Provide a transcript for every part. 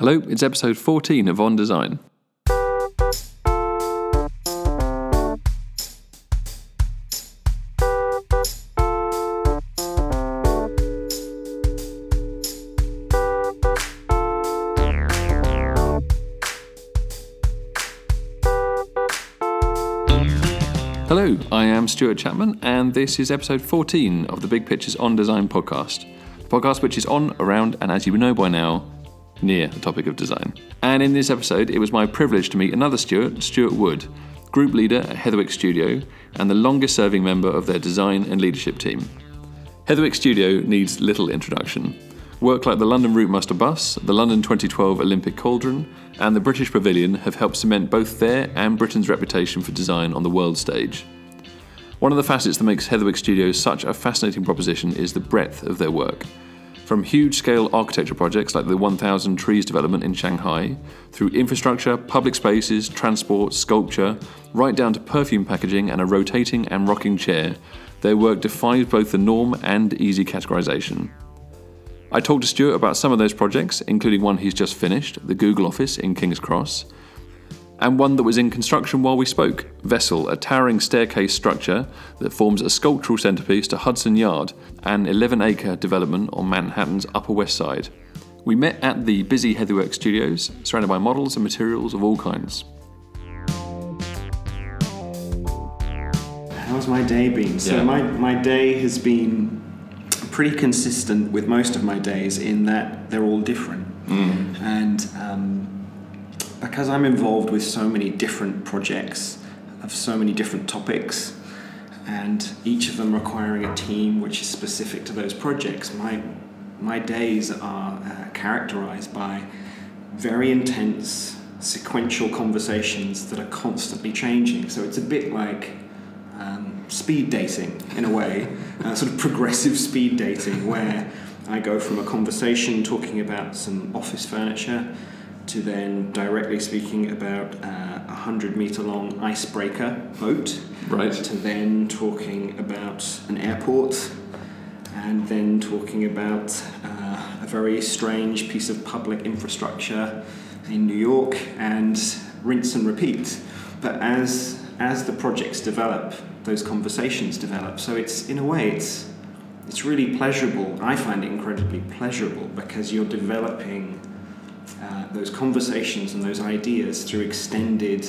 Hello, it's episode 14 of On Design. Hello, I am Stuart Chapman, and this is episode 14 of the Big Pictures on Design podcast. The podcast which is on, around, and as you know by now, near the topic of design. And in this episode, it was my privilege to meet another Stuart, Stuart Wood, group leader at Heatherwick Studio and the longest serving member of their design and leadership team. Heatherwick Studio needs little introduction. Work like the London Routemaster bus, the London 2012 Olympic Cauldron, and the British Pavilion have helped cement both their and Britain's reputation for design on the world stage. One of the facets that makes Heatherwick Studios such a fascinating proposition is the breadth of their work. From huge scale architecture projects like the 1000 Trees development in Shanghai, through infrastructure, public spaces, transport, sculpture, right down to perfume packaging and a rotating and rocking chair, their work defies both the norm and easy categorization. I talked to Stuart about some of those projects, including one he's just finished, the Google office in King's Cross, and one that was in construction while we spoke Vessel, a towering staircase structure that forms a sculptural centrepiece to Hudson Yard, an 11 acre development on Manhattan's Upper West Side. We met at the busy Heatherwick Studios, surrounded by models and materials of all kinds. How's my day been? So Yeah. my, my day has been pretty consistent with most of my days in that they're all different. And um, because I'm involved with so many different projects of so many different topics, and each of them requiring a team which is specific to those projects, my my days are uh, characterized by very intense sequential conversations that are constantly changing. So it's a bit like um, speed dating in a way, uh, sort of progressive speed dating, where I go from a conversation talking about some office furniture to then directly speaking about uh, a hundred meter long icebreaker boat, Right. to then talking about an airport, and then talking about uh, a very strange piece of public infrastructure in New York, and rinse and repeat. But as as the projects develop, those conversations develop. So it's in a way it's it's really pleasurable. I find it incredibly pleasurable because you're developing uh, those conversations and those ideas through extended,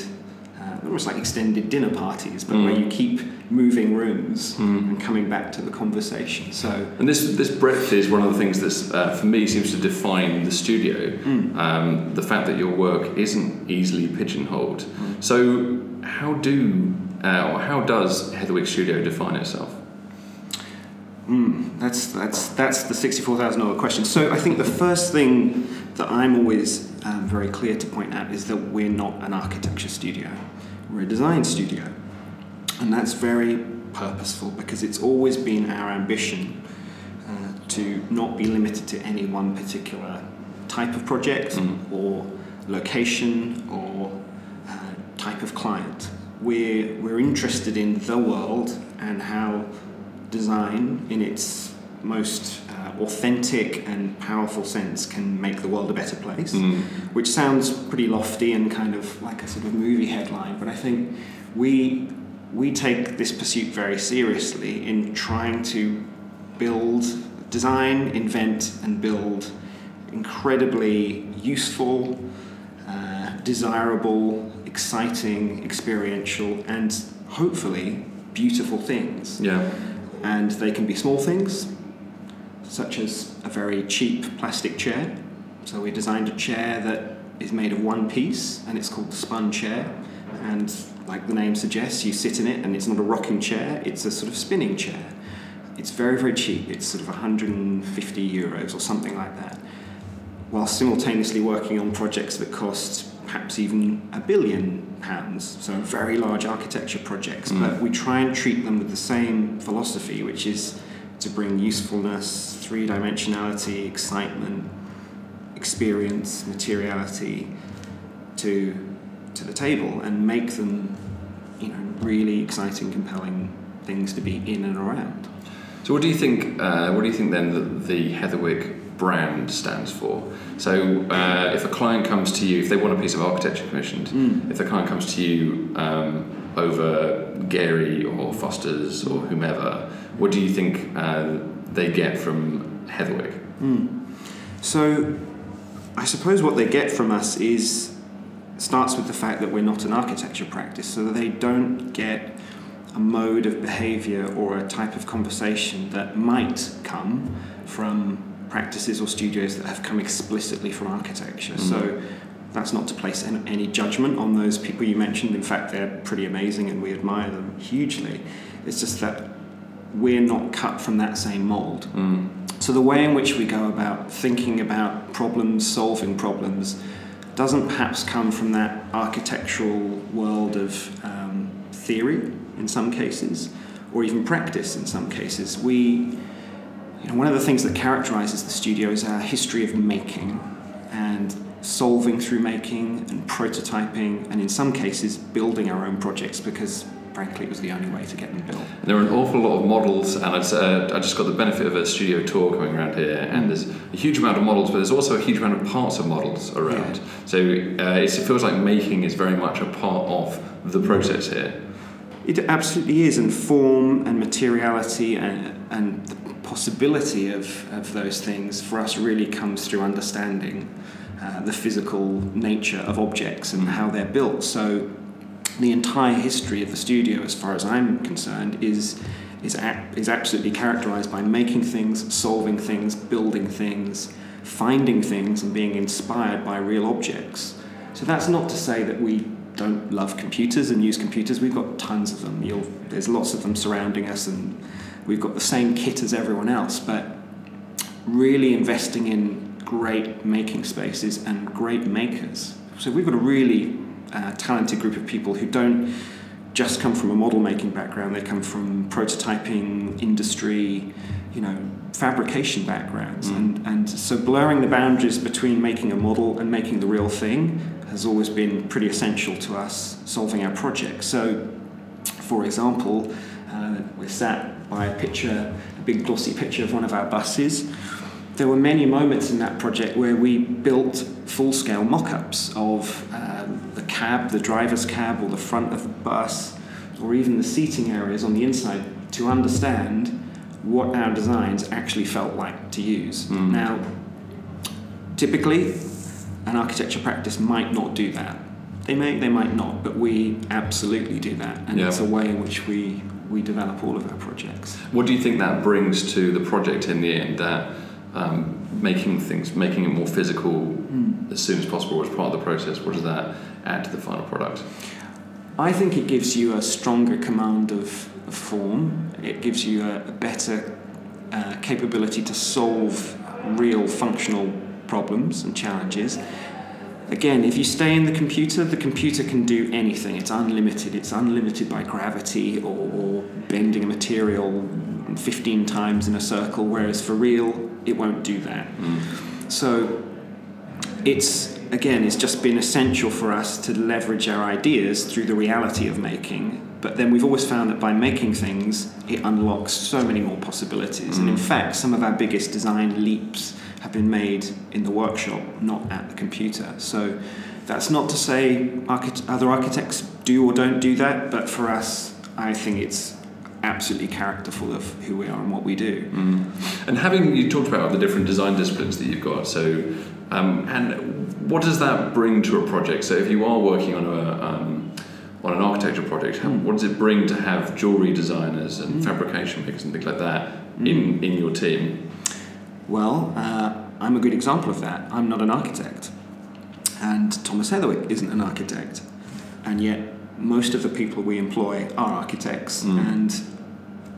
uh, almost like extended dinner parties, but where Mm. you keep moving rooms and coming back to the conversation. So And this this breadth is one of the things that uh, for me seems to define the studio. Um, the fact that your work isn't easily pigeonholed. So how do uh, or how does Heatherwick Studio define itself? Mm, that's that's that's the sixty-four thousand dollar question. So I think the first thing that I'm always um, very clear to point out is that we're not an architecture studio; we're a design studio, and that's very purposeful because it's always been our ambition uh, to not be limited to any one particular type of project Mm. or location or uh, type of client. We're we're interested in the world and how design in its most uh, authentic and powerful sense can make the world a better place, which sounds pretty lofty and kind of like a sort of movie headline, but I think we we take this pursuit very seriously in trying to build, design, invent, and build incredibly useful, uh, desirable, exciting, experiential, and hopefully beautiful things Yeah. And they can be small things, such as a very cheap plastic chair. So we designed a chair that is made of one piece, and it's called the spun chair. And like the name suggests, you sit in it, and it's not a rocking chair; it's a sort of spinning chair. It's very very cheap. It's sort of 150 euros or something like that. While simultaneously working on projects that cost perhaps even a billion pounds, so very large architecture projects. But we try and treat them with the same philosophy, which is to bring usefulness, three dimensionality, excitement, experience, materiality to to the table and make them, you know, really exciting, compelling things to be in and around. So what do you think? Uh, what do you think then that the Heatherwick brand stands for. So uh, if a client comes to you, if they want a piece of architecture commissioned, Mm. if the client comes to you um, over Gehry or Foster's or whomever, what do you think uh, they get from Heatherwick? So, I suppose what they get from us is starts with the fact that we're not an architecture practice, so that they don't get a mode of behaviour or a type of conversation that might come from practices or studios that have come explicitly from architecture. So. That's not to place any judgment on those people you mentioned. In fact, they're pretty amazing and we admire them hugely. It's just that we're not cut from that same mould. So the way in which we go about thinking about problems, solving problems, doesn't perhaps come from that architectural world of um, theory in some cases, or even practice in some cases. We, you know, one of the things that characterises the studio is our history of making and solving through making and prototyping, and in some cases building our own projects because, frankly, it was the only way to get them built. There are an awful lot of models, and it's, uh, I just got the benefit of a studio tour coming around here, and there's a huge amount of models, but there's also a huge amount of parts of models around. So uh, it feels like making is very much a part of the process here. It absolutely is, and form and materiality and, and the possibility of, of those things for us really comes through understanding uh, the physical nature of objects and how they're built. So, the entire history of the studio, as far as I'm concerned, is is, a- is absolutely characterized by making things, solving things, building things, finding things, and being inspired by real objects. So that's not to say that we don't love computers and use computers. We've got tons of them. You'll, there's lots of them surrounding us, and we've got the same kit as everyone else. But really investing in great making spaces and great makers. So we've got a really uh, talented group of people who don't just come from a model making background. They come from prototyping, industry, you know, fabrication backgrounds, and and so blurring the boundaries between making a model and making the real thing has always been pretty essential to us solving our projects. So, for example, uh, we're sat by a picture, a big glossy picture of one of our buses. There were many moments in that project where we built full-scale mock-ups of um, the cab, the driver's cab, or the front of the bus, or even the seating areas on the inside to understand what our designs actually felt like to use. Now, typically, an architecture practice might not do that. They may, they might not, but we absolutely do that, and Yeah. it's a way in which we we develop all of our projects. What do you think that brings to the project in the end? That um, making things, making it more physical as soon as possible as part of the process. What does that add to the final product? I think it gives you a stronger command of, of form. It gives you a, a better uh, capability to solve real functional problems and challenges. Again, if you stay in the computer, the computer can do anything. It's unlimited. It's unlimited by gravity or, or bending a material 15 times in a circle, whereas for real, it won't do that. Mm. So it's again it's just been essential for us to leverage our ideas through the reality of making but then we've always found that by making things it unlocks so many more possibilities and in mm. fact some of our biggest design leaps have been made in the workshop not at the computer. So that's not to say other architects do or don't do that but for us i think it's absolutely characterful of who we are and what we do. And having you talked about the different design disciplines that you've got, so um, and what does that bring to a project? So if you are working on a um, on an architecture project, how, what does it bring to have jewelry designers and fabrication makers and things like that in in your team? Well, uh, I'm a good example of that. I'm not an architect, and Thomas Heatherwick isn't an architect, and yet most of the people we employ are architects, and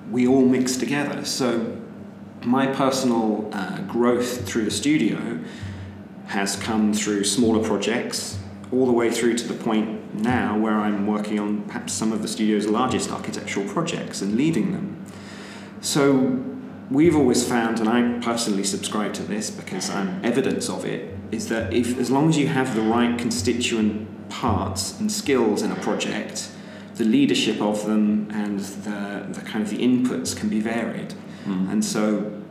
we all mix together. So, my personal uh, growth through the studio has come through smaller projects, all the way through to the point now where I'm working on perhaps some of the studio's largest architectural projects and leading them. So we've always found, and I personally subscribe to this because I'm evidence of it, is that if as long as you have the right constituent parts and skills in a project, the leadership of them and the, the kind of the inputs can be varied. Hmm. And so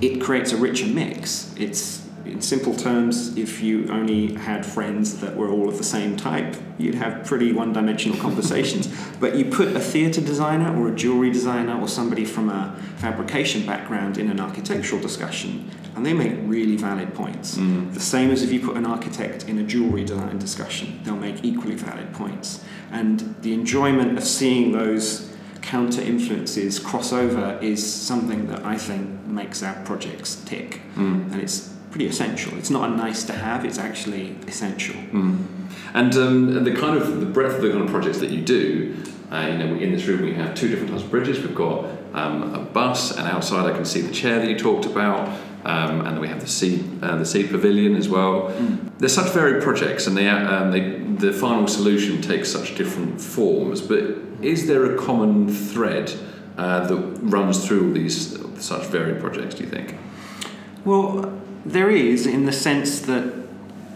it creates a richer mix. It's in simple terms, if you only had friends that were all of the same type, you'd have pretty one dimensional conversations. but you put a theatre designer or a jewellery designer or somebody from a fabrication background in an architectural discussion, and they make really valid points. Mm. The same as if you put an architect in a jewellery design discussion, they'll make equally valid points. And the enjoyment of seeing those counter influences cross over is something that I think makes our projects tick. Mm. And it's pretty essential. It's not a nice to have, it's actually essential. Mm. And um, the kind of the breadth of the kind of projects that you do, uh, you know, in this room we have two different types of bridges. We've got um, a bus, and outside I can see the chair that you talked about, um, and then we have the seed, uh, the seed pavilion as well. Mm. They're such varied projects, and they, um, they, the final solution takes such different forms. But is there a common thread uh, that runs through all these such varied projects? Do you think? Well, there is, in the sense that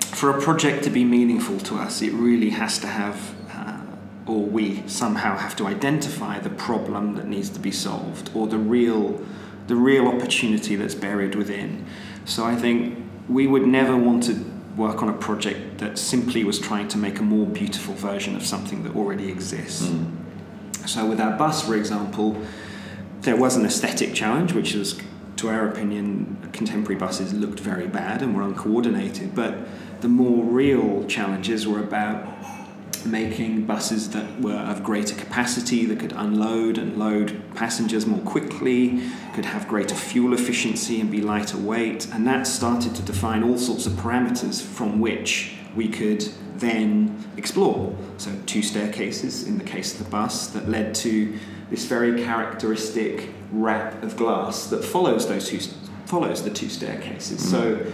for a project to be meaningful to us, it really has to have, uh, or we somehow have to identify the problem that needs to be solved, or the real, the real opportunity that's buried within. So I think we would never want to work on a project that simply was trying to make a more beautiful version of something that already exists. Mm. So with our bus, for example, there was an aesthetic challenge, which was to our opinion, contemporary buses looked very bad and were uncoordinated. But the more real challenges were about making buses that were of greater capacity, that could unload and load passengers more quickly, could have greater fuel efficiency and be lighter weight. And that started to define all sorts of parameters from which we could then explore. So, two staircases in the case of the bus that led to this very characteristic wrap of glass that follows those two follows the two staircases. Mm. So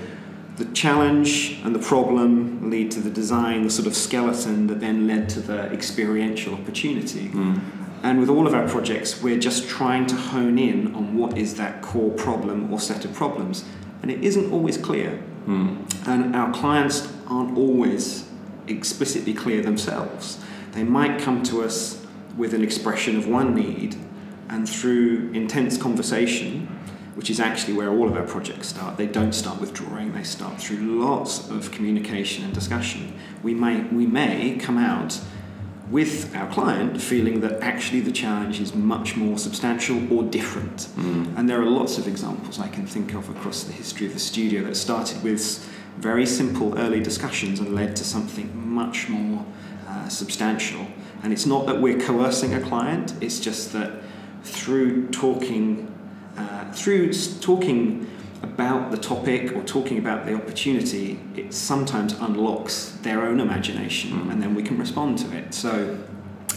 the challenge and the problem lead to the design, the sort of skeleton that then led to the experiential opportunity. Mm. And with all of our projects, we're just trying to hone in on what is that core problem or set of problems. And it isn't always clear. Mm. And our clients aren't always explicitly clear themselves. They might come to us with an expression of one need and through intense conversation, which is actually where all of our projects start, they don't start with drawing, they start through lots of communication and discussion. We may, we may come out with our client feeling that actually the challenge is much more substantial or different. Mm. And there are lots of examples I can think of across the history of the studio that started with very simple early discussions and led to something much more uh, substantial. And it's not that we're coercing a client, it's just that through talking, uh, through talking about the topic or talking about the opportunity, it sometimes unlocks their own imagination, mm. and then we can respond to it. So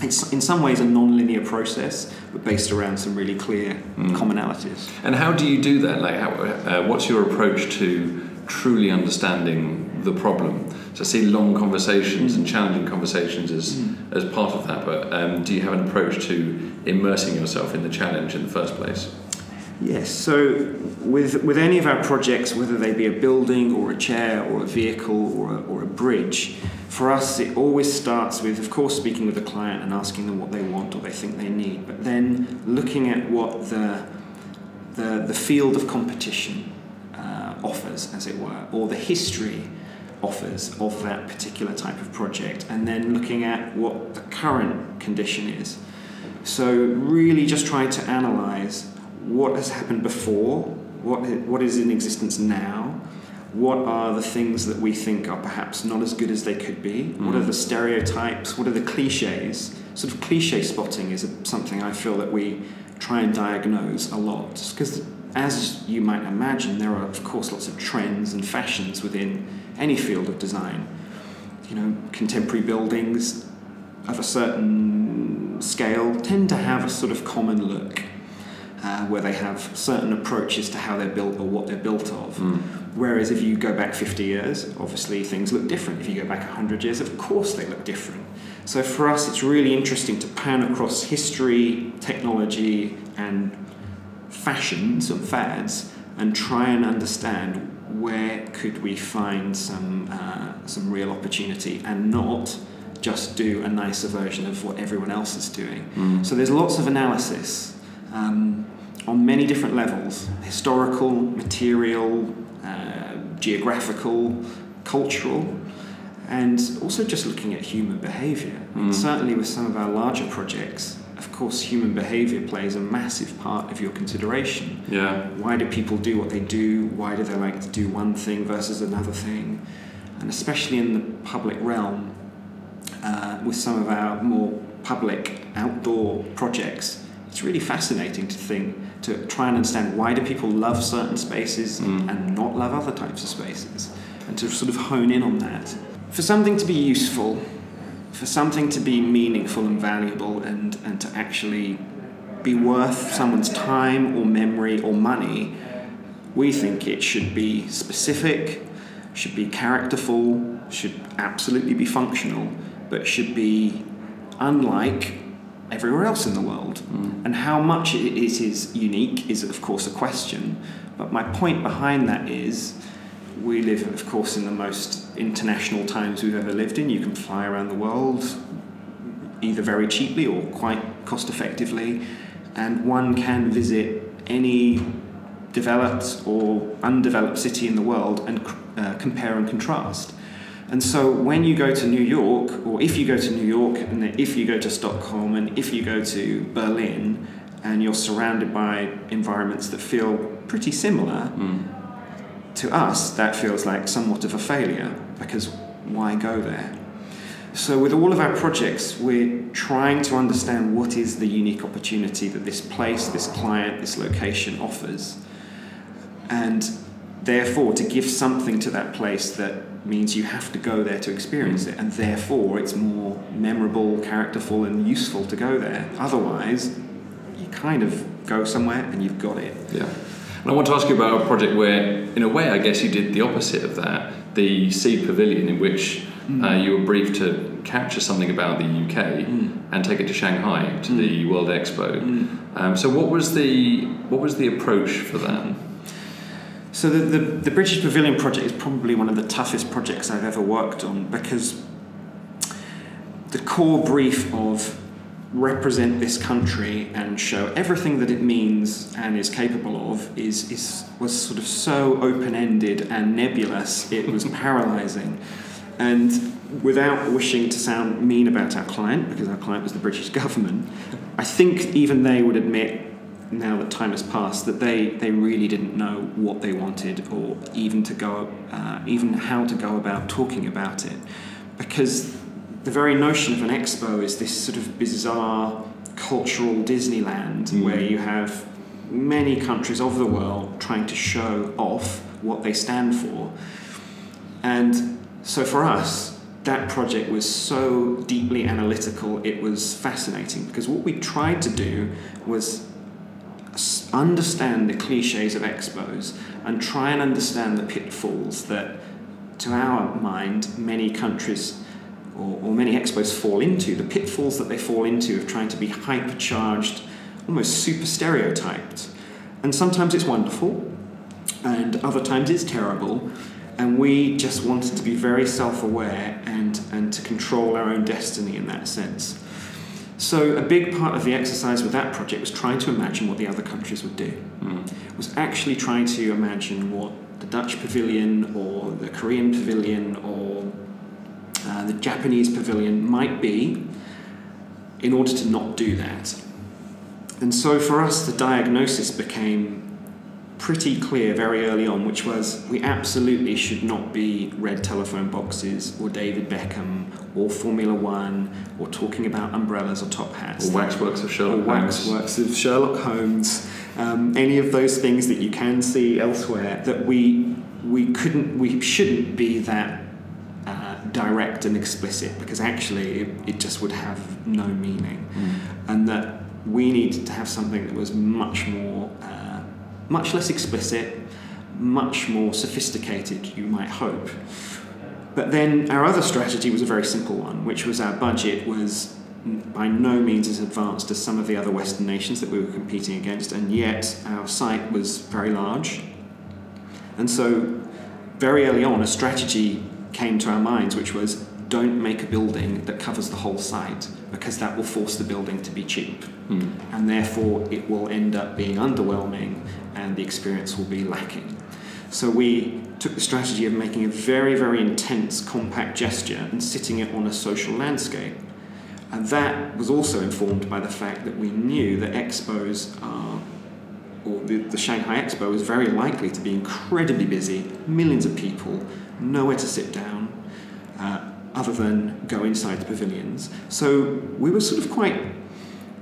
it's in some ways a non-linear process, but based around some really clear mm. commonalities. And how do you do that? Like, how, uh, what's your approach to truly understanding the problem? So I see long conversations mm. and challenging conversations as mm. as part of that. But um, do you have an approach to immersing yourself in the challenge in the first place? Yes. So with with any of our projects, whether they be a building or a chair or a vehicle or a, or a bridge, for us it always starts with, of course, speaking with the client and asking them what they want or they think they need, but then looking at what the the, the field of competition uh, offers, as it were, or the history offers of that particular type of project, and then looking at what the current condition is. So, really just trying to analyze what has happened before, what, what is in existence now, what are the things that we think are perhaps not as good as they could be, mm. what are the stereotypes, what are the cliches. Sort of cliche spotting is something I feel that we try and diagnose a lot, because as you might imagine, there are, of course, lots of trends and fashions within any field of design. You know, contemporary buildings of a certain scale tend to have a sort of common look. Uh, where they have certain approaches to how they're built or what they're built of. Mm. Whereas if you go back 50 years, obviously things look different. If you go back 100 years, of course they look different. So for us, it's really interesting to pan across history, technology, and fashions and fads and try and understand where could we find some uh, some real opportunity and not just do a nicer version of what everyone else is doing. Mm. So there's lots of analysis. Um, on many different levels historical, material, uh, geographical, cultural, and also just looking at human behavior. Mm. Certainly, with some of our larger projects, of course, human behavior plays a massive part of your consideration. Yeah. Why do people do what they do? Why do they like to do one thing versus another thing? And especially in the public realm, uh, with some of our more public outdoor projects, it's really fascinating to think, to try and understand why do people love certain spaces Mm. and not love other types of spaces, and to sort of hone in on that. For something to be useful, for something to be meaningful and valuable, and, and to actually be worth someone's time or memory or money, we think it should be specific, should be characterful, should absolutely be functional, but should be unlike everywhere else in the world. Mm. And how much it it is unique is, of course, a question. But my point behind that is we live, of course, in the most international times we've ever lived in. You can fly around the world either very cheaply or quite cost effectively, and one can visit any developed or undeveloped city in the world and uh, compare and contrast. And so when you go to New York, or if you go to New York, and if you go to Stockholm, and if you go to Berlin, and you're surrounded by environments that feel pretty similar, to us that feels like somewhat of a failure because why go there? So, with all of our projects, we're trying to understand what is the unique opportunity that this place, this client, this location offers. And therefore, to give something to that place that means you have to go there to experience it, and therefore it's more memorable, characterful, and useful to go there. Otherwise, you kind of go somewhere and you've got it. Yeah. And I want to ask you about a project where, in a way, I guess you did the opposite of that. The Seed Pavilion, in which hmm. uh, you were briefed to capture something about the UK hmm. and take it to Shanghai to hmm. the World Expo. Um, so, what was the what was the approach for that? So the, the, the British Pavilion project is probably one of the toughest projects I've ever worked on because the core brief of represent this country and show everything that it means and is capable of is, is was sort of so open-ended and nebulous it was paralyzing. And without wishing to sound mean about our client because our client was the British government I think even they would admit now that time has passed, that they, they really didn't know what they wanted or even to go, uh, even how to go about talking about it, because the very notion of an expo is this sort of bizarre cultural Disneyland hmm. where you have many countries of the world trying to show off what they stand for, and so for us. That project was so deeply analytical, it was fascinating because what we tried to do was understand the cliches of expos and try and understand the pitfalls that, to our mind, many countries or, or many expos fall into, the pitfalls that they fall into of trying to be hypercharged, almost super stereotyped. And sometimes it's wonderful, and other times it's terrible. And we just wanted to be very self aware and, and to control our own destiny in that sense. So a big part of the exercise with that project was trying to imagine what the other countries would do. Mm. Was actually trying to imagine what the Dutch pavilion or the Korean pavilion or uh, the Japanese pavilion might be in order to not do that. And so for us, the diagnosis became pretty clear very early on, which was we absolutely should not be red telephone boxes or David Beckham or Formula One or talking about umbrellas or top hats Or waxworks of or Sherlock Holmes? waxworks of Sherlock Holmes, um, any of those things that you can see elsewhere, that we we couldn't, we shouldn't be that direct and explicit because actually it, it just would have no meaning, and that we needed to have something that was much more, uh, much less explicit, much more sophisticated, you might hope. But then our other strategy was a very simple one, which was our budget was by no means as advanced as some of the other Western nations that we were competing against, and yet our site was very large. And so, very early on, a strategy came to our minds, which was don't make a building that covers the whole site because that will force the building to be cheap. Mm. And therefore, it will end up being underwhelming and the experience will be lacking. So we took the strategy of making a very, very intense compact gesture and sitting it on a social landscape. And that was also informed by the fact that we knew that expos are, or the, the Shanghai Expo was very likely to be incredibly busy, millions of people, nowhere to sit down, uh, other than go inside the pavilions. So we were sort of quite,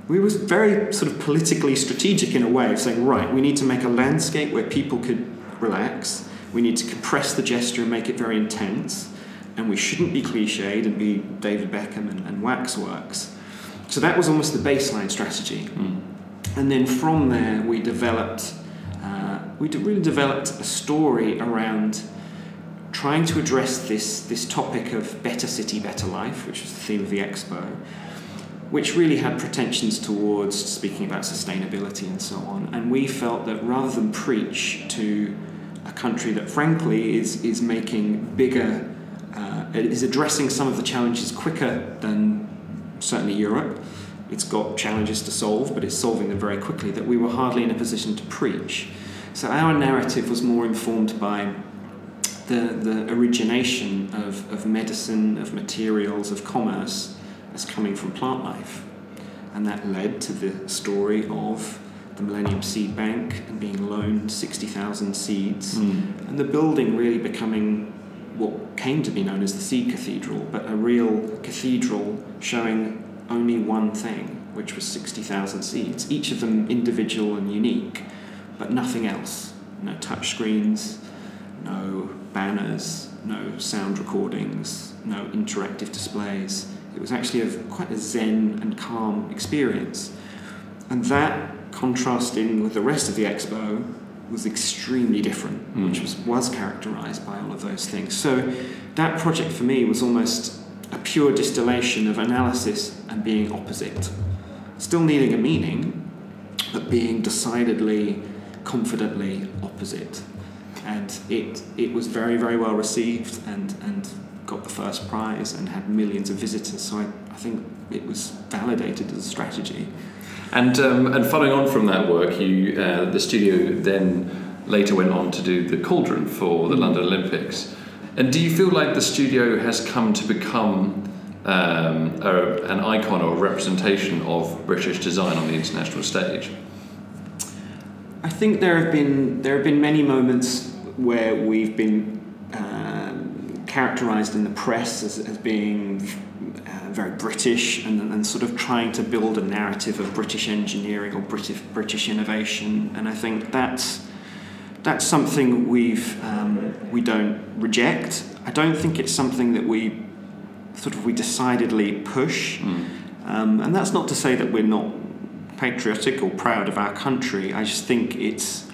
we were very sort of politically strategic in a way of saying, right, we need to make a landscape where people could relax. We need to compress the gesture and make it very intense. And we shouldn't be cliched and be David Beckham and, and waxworks. So that was almost the baseline strategy. Mm. And then from there, we developed, uh, we really developed a story around trying to address this, this topic of better city, better life, which was the theme of the expo, which really had pretensions towards speaking about sustainability and so on. And we felt that rather than preach to a country that, frankly, is, is making bigger, uh, is addressing some of the challenges quicker than certainly Europe. It's got challenges to solve, but it's solving them very quickly, that we were hardly in a position to preach. So our narrative was more informed by the, the origination of, of medicine, of materials, of commerce as coming from plant life. And that led to the story of the Millennium Seed Bank and being loaned 60,000 seeds, Mm. and the building really becoming what came to be known as the Seed Cathedral, but a real cathedral showing only one thing, which was 60,000 seeds, each of them individual and unique, but nothing else. No touch screens, no banners, no sound recordings, no interactive displays. It was actually a, quite a zen and calm experience. And that, contrasting with the rest of the expo, was extremely different, Mm. which was, was characterized by all of those things. So that project for me was almost a pure distillation of analysis and being opposite. Still needing a meaning, but being decidedly, confidently opposite. And it, it was very, very well received and, and got the first prize and had millions of visitors. So I, I think it was validated as a strategy. And um, and following on from that work, you uh, the studio then later went on to do the Cauldron for the London Olympics. And do you feel like the studio has come to become um, a, an icon or a representation of British design on the international stage? I think there have been there have been many moments where we've been um, characterised in the press as, as being uh, very British and, and sort of trying to build a narrative of British engineering or British British innovation, and I think that's that's something we've um, we don't reject. I don't think it's something that we sort of we decidedly push, Mm. um, and that's not to say that we're not patriotic or proud of our country. I just think it's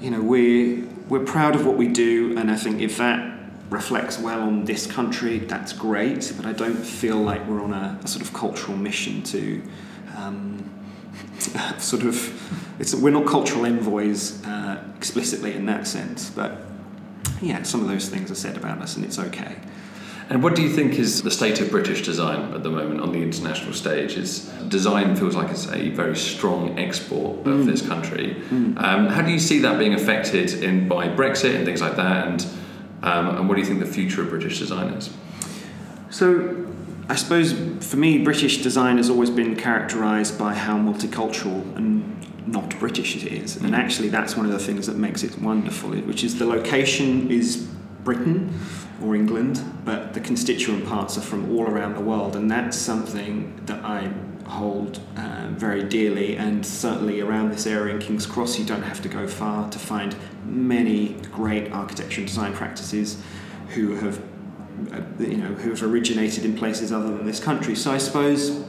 you know we're we're proud of what we do, and I think if that reflects well on this country, that's great. But I don't feel like we're on a, a sort of cultural mission to. Um, sort of, it's we're not cultural envoys uh, explicitly in that sense, but yeah, some of those things are said about us, and it's okay. And what do you think is the state of British design at the moment on the international stage? Is design feels like it's a very strong export of Mm. this country. Mm. Um, how do you see that being affected in by Brexit and things like that? And um, and what do you think the future of British design is? So, I suppose for me, British design has always been characterised by how multicultural and not British it is, and Mm. actually that's one of the things that makes it wonderful. Which is the location is Britain or England, but the constituent parts are from all around the world, and that's something that I hold uh, very dearly. And certainly around this area in King's Cross, you don't have to go far to find many great architecture and design practices who have uh, you know, who have originated in places other than this country. So I suppose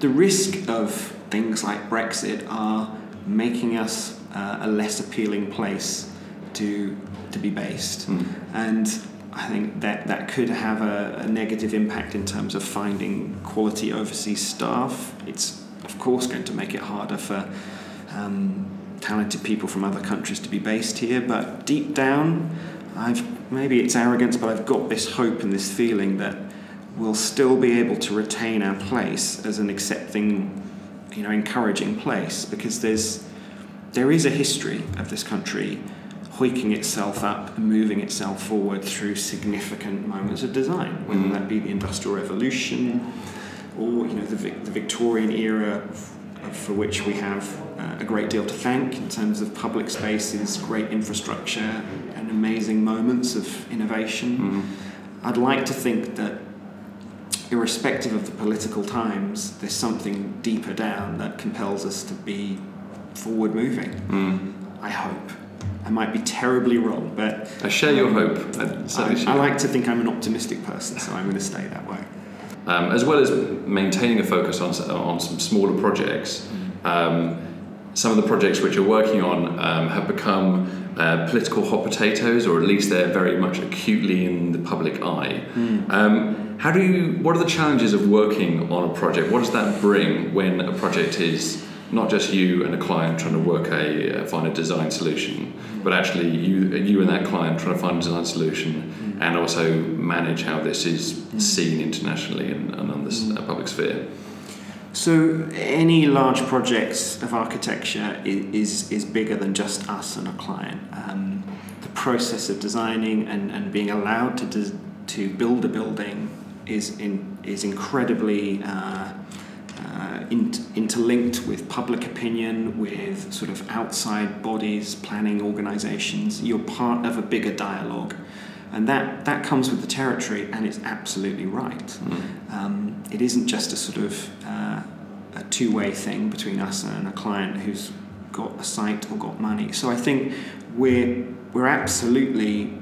the risk of things like Brexit are making us uh, a less appealing place to to be based, Mm. and I think that that could have a, a negative impact in terms of finding quality overseas staff. It's of course going to make it harder for um, talented people from other countries to be based here, but deep down, I've maybe it's arrogance, but I've got this hope and this feeling that we'll still be able to retain our place as an accepting, you know, encouraging place because there's there is a history of this country hoiking itself up and moving itself forward through significant moments of design, whether Mm. that be the Industrial Revolution or you know the, Vic- the Victorian era, f- for which we have uh, a great deal to thank in terms of public spaces, great infrastructure, and amazing moments of innovation. Mm. I'd like to think that, irrespective of the political times, there's something deeper down that compels us to be forward moving. Mm. I hope. I might be terribly wrong, but I share your hope. I certainly I. I like to think I'm an optimistic person, so I'm going to stay that way. um, as well as maintaining a focus on, on some smaller projects. Um, some of the projects which you're working on um, have become uh, political hot potatoes, or at least they're very much acutely in the public eye. Um, how do you? What are the challenges of working on a project? What does that bring when a project is not just you and a client trying to work a uh, find a design solution, but actually you you and that client trying to find a design solution and also manage how this is seen internationally and, and on this uh, public sphere. So any large projects of architecture i- is is bigger than just us and a client. Um, the process of designing and, and being allowed to des- to build a building is in is incredibly uh, uh, in, interlinked with public opinion, with sort of outside bodies, planning organisations. You're part of a bigger dialogue. And that, that comes with the territory, and it's absolutely right. Um, it isn't just a sort of uh, a two way thing between us and a client who's got a site or got money. So I think we're, we're absolutely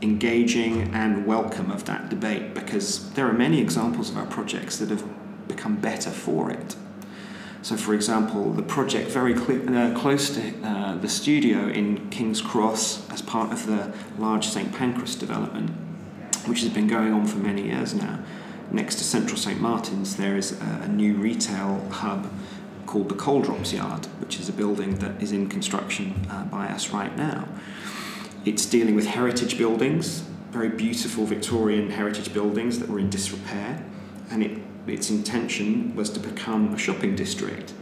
engaging and welcome of that debate because there are many examples of our projects that have become better for it. So, for example, the project very cl- uh, close to uh, the studio in King's Cross, as part of the large St Pancras development, which has been going on for many years now, next to Central St Martin's, there is a, a new retail hub called the Coal Drops Yard, which is a building that is in construction uh, by us right now. It's dealing with heritage buildings, very beautiful Victorian heritage buildings that were in disrepair, and it, its intention was to become a shopping district.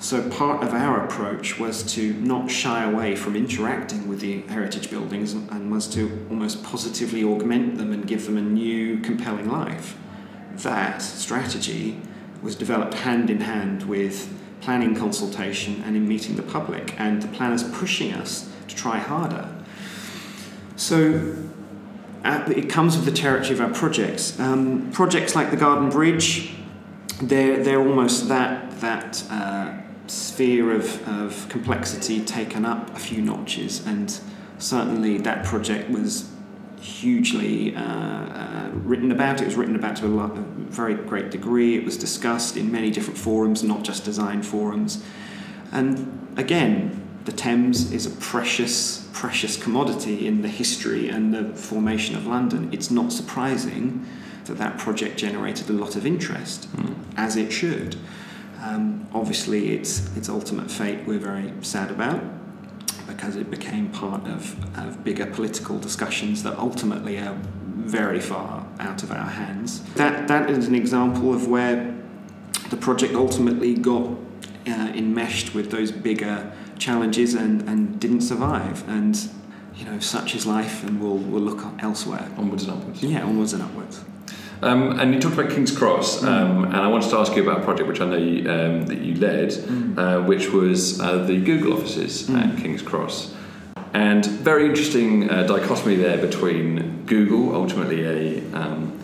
So part of our approach was to not shy away from interacting with the heritage buildings and, was to almost positively augment them and give them a new, compelling life. That strategy was developed hand in hand with planning consultation and in meeting the public, and the planners pushing us to try harder. So uh, it comes with the territory of our projects. Um, projects like the Garden Bridge, they're, they're almost that, that uh, sphere of, of complexity taken up a few notches, and certainly that project was hugely uh, uh, written about. It was written about to a, lot, a very great degree. It was discussed in many different forums, not just design forums. And again, the Thames is a precious, precious commodity in the history and the formation of London. It's not surprising that that project generated a lot of interest, as it should. Um, obviously, its its ultimate fate we're very sad about because it became part of, of bigger political discussions that ultimately are very far out of our hands. That that is an example of where the project ultimately got uh, enmeshed with those bigger challenges and, and didn't survive. And you know, such is life, and we'll we'll look elsewhere. Onwards and upwards. Yeah, onwards and upwards. Um, and you talked about King's Cross, um, and I wanted to ask you about a project which I know you, um, that you led, uh, which was uh, the Google offices at King's Cross. And very interesting uh, dichotomy there between Google, ultimately a, um,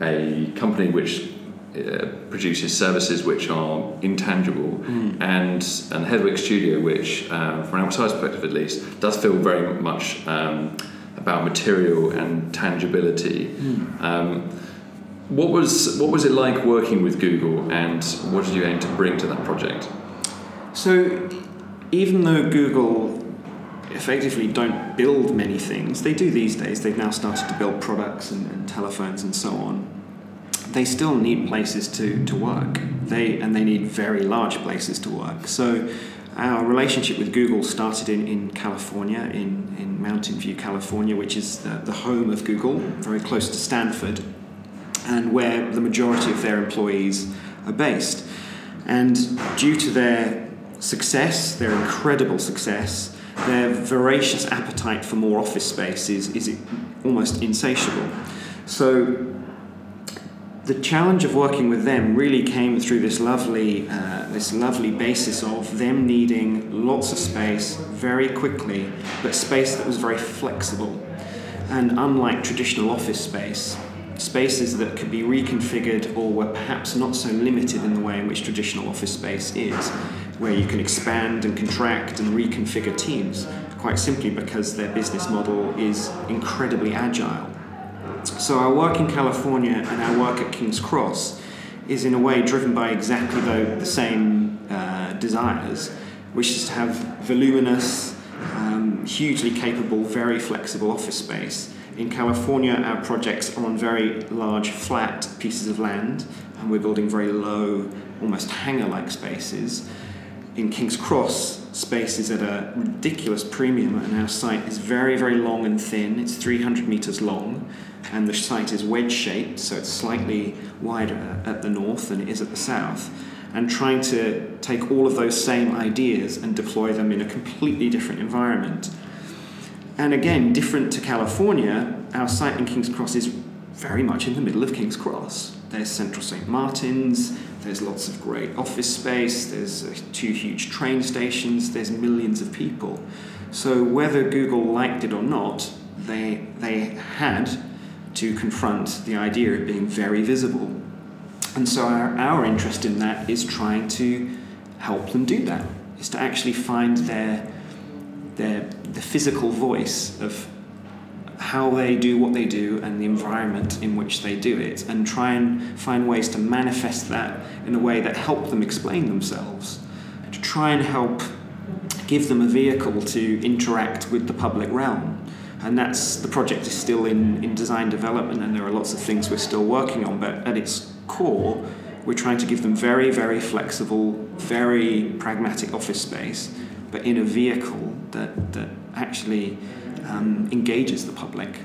a company which uh, produces services which are intangible, and, and Heatherwick Studio, which, uh, from an outside perspective at least, does feel very much um, about material and tangibility. Um, what was what was it like working with Google, and what did you aim to bring to that project? So, even though Google effectively don't build many things, they do these days. They've now started to build products and, and telephones and so on. They still need places to, to work. They and they need very large places to work. So, Our relationship with Google started in, in California, in, in Mountain View, California, which is the, the home of Google, very close to Stanford, and where the majority of their employees are based. And due to their success, their incredible success, their voracious appetite for more office space is, is almost insatiable. So the challenge of working with them really came through this lovely, uh, this lovely basis of them needing lots of space very quickly, but space that was very flexible. And unlike traditional office space, spaces that could be reconfigured or were perhaps not so limited in the way in which traditional office space is, where you can expand and contract and reconfigure teams, quite simply because their business model is incredibly agile. So our work in California and our work at King's Cross is in a way driven by exactly the, the same uh, desires, which is to have voluminous, um, hugely capable, very flexible office space. In California, our projects are on very large, flat pieces of land, and we're building very low, almost hangar like spaces. In King's Cross, space is at a ridiculous premium, and our site is very, very long and thin. It's 300 meters long and the site is wedge shaped, so it's slightly wider at the north than it is at the south, and trying to take all of those same ideas and deploy them in a completely different environment. And again, different to California, our site in King's Cross is very much in the middle of King's Cross. There's Central St. Martin's, there's lots of great office space, there's uh, two huge train stations, there's millions of people. So whether Google liked it or not, they, they had to confront the idea of being very visible. And so our, our interest in that is trying to help them do that, is to actually find their, their the physical voice of how they do what they do and the environment in which they do it, and try and find ways to manifest that in a way that help them explain themselves, to try and help give them a vehicle to interact with the public realm and that's the project is still in, in design development and there are lots of things we're still working on but at its core we're trying to give them very very flexible very pragmatic office space but in a vehicle that, that actually um, engages the public.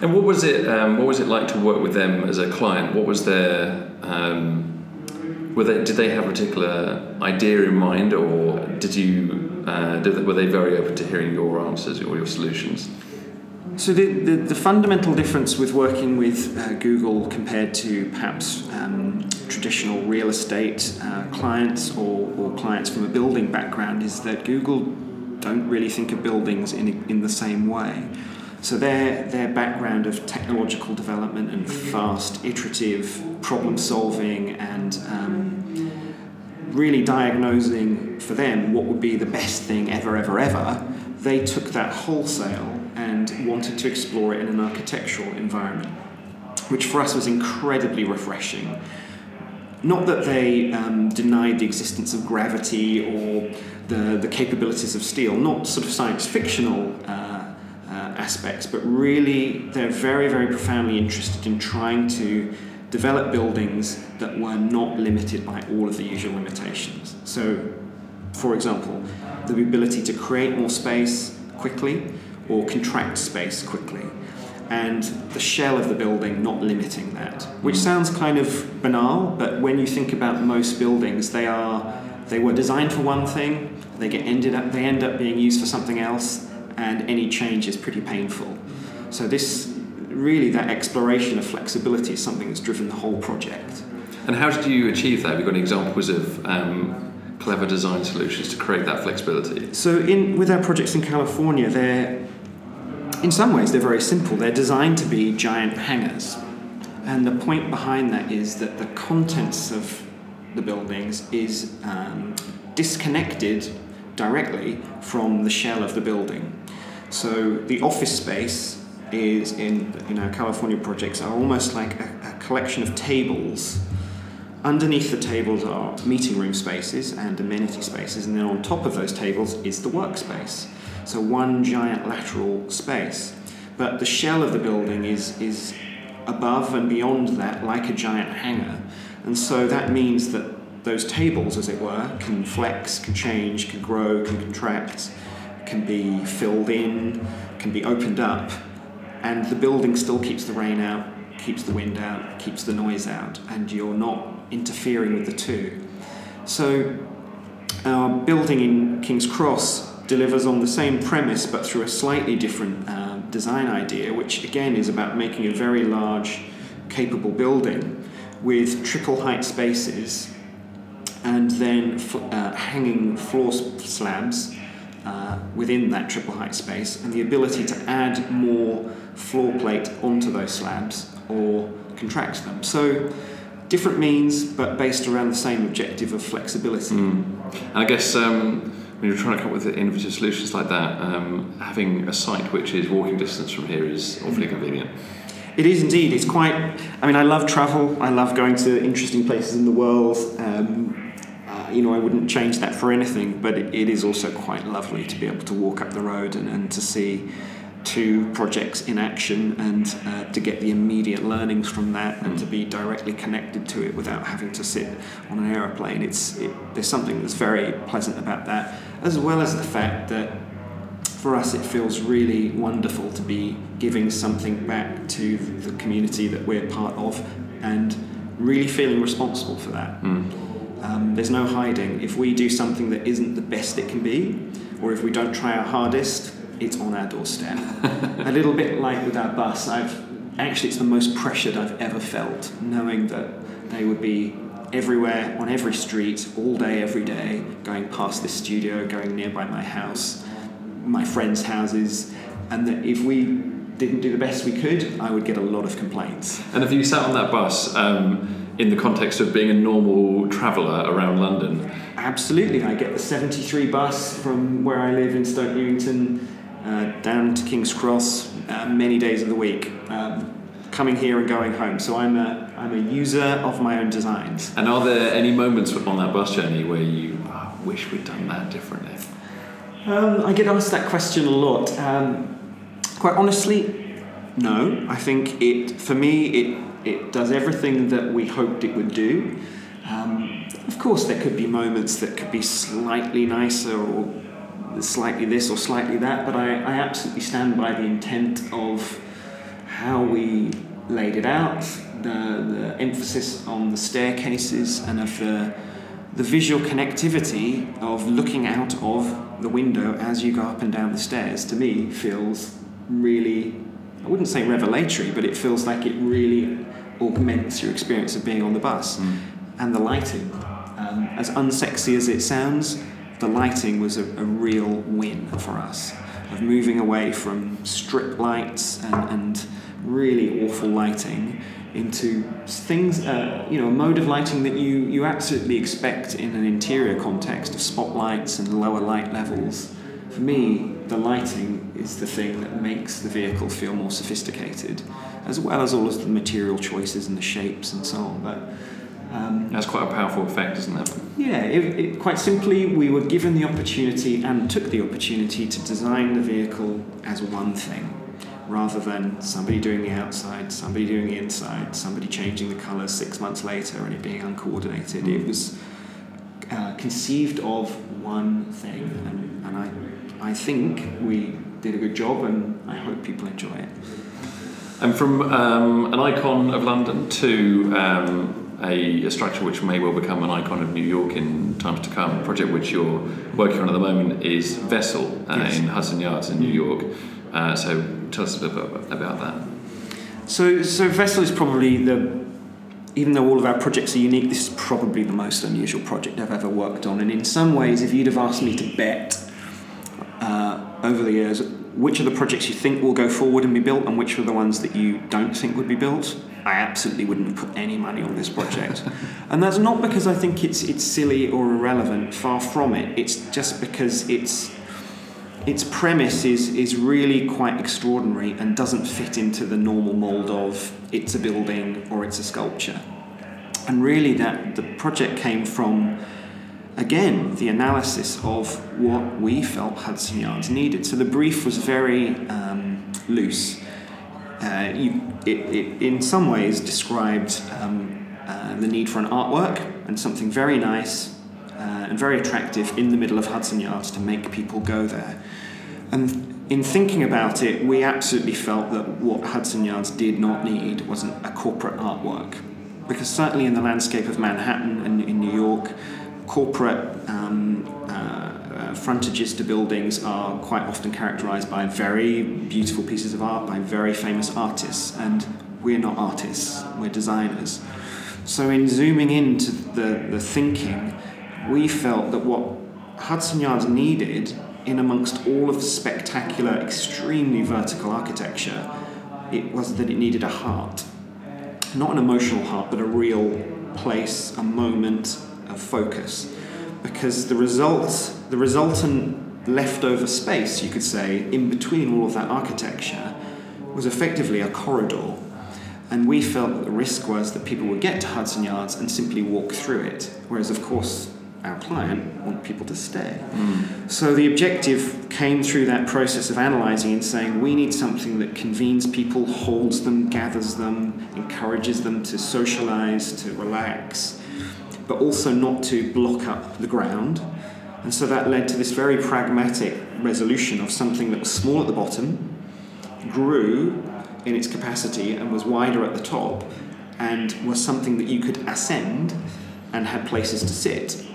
And what was it um, what was it like to work with them as a client? What was their um, were they, did they have a particular idea in mind or did you uh, did, were they very open to hearing your answers or your solutions so the, the, the, fundamental difference with working with uh, Google compared to perhaps um, traditional real estate uh, clients or, or clients from a building background is that Google don't really think of buildings in, in the same way. So their, their background of technological development and fast, iterative problem solving and um, really diagnosing for them what would be the best thing ever, ever, ever, they took that wholesale and wanted to explore it in an architectural environment, which for us was incredibly refreshing. Not that they um, denied the existence of gravity or the, the capabilities of steel, not sort of science fictional uh, uh, aspects, but really they're very, very profoundly interested in trying to develop buildings that were not limited by all of the usual limitations. So, for example, the ability to create more space quickly, or contract space quickly. And the shell of the building not limiting that, which sounds kind of banal, but when you think about most buildings, they are they were designed for one thing, they get ended up they end up being used for something else, and any change is pretty painful. So this really that exploration of flexibility is something that's driven the whole project. And how did you achieve that? Have you got any examples of um, clever design solutions to create that flexibility? So in with our projects in California, they're in some ways, they're very simple. They're designed to be giant hangars. And the point behind that is that the contents of the buildings is um, disconnected directly from the shell of the building. So the office space is in in our California projects are almost like a, a collection of tables. Underneath the tables are meeting room spaces and amenity spaces, and then on top of those tables is the workspace. So one giant lateral space. But the shell of the building is, is above and beyond that like a giant hangar. And so that means that those tables, as it were, can flex, can change, can grow, can contract, can be filled in, can be opened up, and the building still keeps the rain out, keeps the wind out, keeps the noise out, and you're not interfering with the two. So, our building in King's Cross delivers on the same premise but through a slightly different uh, design idea, which again is about making a very large, capable building with triple height spaces and then uh, hanging floor slabs uh, within that triple height space and the ability to add more floor plate onto those slabs or contract them. So different means, but based around the same objective of flexibility. Mm. I guess um, when you're trying to come up with innovative solutions like that, um, having a site which is walking distance from here is awfully mm. convenient. It is indeed. It's quite. I mean, I love travel. I love going to interesting places in the world. Um, uh, you know, I wouldn't change that for anything. But it, it is also quite lovely to be able to walk up the road and, and to see two projects in action and uh, to get the immediate learnings from that and to be directly connected to it without having to sit on an aeroplane. It's it, there's something that's very pleasant about that, as well as the fact that for us it feels really wonderful to be giving something back to the community that we're part of and really feeling responsible for that. Mm. Um, there's no hiding. If we do something that isn't the best it can be, or if we don't try our hardest, it's on our doorstep. a little bit like with our bus, I've actually it's the most pressured I've ever felt, knowing that they would be everywhere on every street, all day, every day, going past this studio, going nearby my house, my friends' houses, and that if we didn't do the best we could, I would get a lot of complaints. And if you sat on that bus um, in the context of being a normal traveller around London? Absolutely. I get the 73 bus from where I live in Stoke Newington uh, down to King's Cross uh, many days of the week, um, coming here and going home. So I'm a, I'm a user of my own designs. And are there any moments on that bus journey where you oh, wish we'd done that differently? Um, I get asked that question a lot. Um, quite honestly, no. I think it, for me, it, it does everything that we hoped it would do. Um, of course, there could be moments that could be slightly nicer or slightly this or slightly that, but I, I absolutely stand by the intent of how we laid it out, the, the emphasis on the staircases, and of the, the visual connectivity of looking out of the window as you go up and down the stairs, to me, feels really, I wouldn't say revelatory, but it feels like it really augments your experience of being on the bus. Mm. And the lighting, um, as unsexy as it sounds, the lighting was a, a, real win for us of moving away from strip lights and, and really awful lighting into things, uh, you know, a mode of lighting that you, you absolutely expect in an interior context of spotlights and lower light levels. For me, the lighting is the thing that makes the vehicle feel more sophisticated, as well as all of the material choices and the shapes and so on. But um, That's quite a powerful effect, isn't it? Yeah, it, it, quite simply, we were given the opportunity and took the opportunity to design the vehicle as one thing, rather than somebody doing the outside, somebody doing the inside, somebody changing the colours six months later and it being uncoordinated. Mm. It was uh, conceived of one thing, and, and I, I think we did a good job, and I hope people enjoy it. And from um, an icon of London to um, a, a, structure which may well become an icon of New York in times to come. A project which you're working on at the moment is Vessel uh, yes. in Hudson Yards in New York. Uh, so tell us a bit about that. So, so Vessel is probably the, even though all of our projects are unique, this is probably the most unusual project I've ever worked on. And in some ways, if you'd have asked me to bet uh, over the years which of the projects you think will go forward and be built and which are the ones that you don't think would be built, I absolutely wouldn't put any money on this project. and that's not because I think it's it's silly or irrelevant, far from it. It's just because it's its premise is is really quite extraordinary and doesn't fit into the normal mold of it's a building or it's a sculpture. And really that the project came from again the analysis of what we felt Hudson Yards needed. So the brief was very um, loose uh, you, it, it, in some ways described um, uh, the need for an artwork and something very nice uh, and very attractive in the middle of Hudson Yards to make people go there. And in thinking about it, we absolutely felt that what Hudson Yards did not need was an, a corporate artwork. Because certainly in the landscape of Manhattan and in New York, corporate um, uh, uh, frontages to buildings are quite often characterized by very beautiful pieces of art by very famous artists. And we're not artists, we're designers. So, in zooming into the, the thinking, we felt that what Hudson Yards needed, in amongst all of the spectacular, extremely vertical architecture, it was that it needed a heart. Not an emotional heart, but a real place, a moment of focus. Because the result, the resultant leftover space, you could say, in between all of that architecture, was effectively a corridor and we felt that the risk was that people would get to Hudson Yards and simply walk through it, whereas, of course, our client want people to stay. Mm. So the objective came through that process of analysing and saying we need something that convenes people, holds them, gathers them, encourages them to socialise, to relax, but also not to block up the ground. And so that led to this very pragmatic resolution of something that was small at the bottom, grew in its capacity and was wider at the top and was something that you could ascend and had places to sit.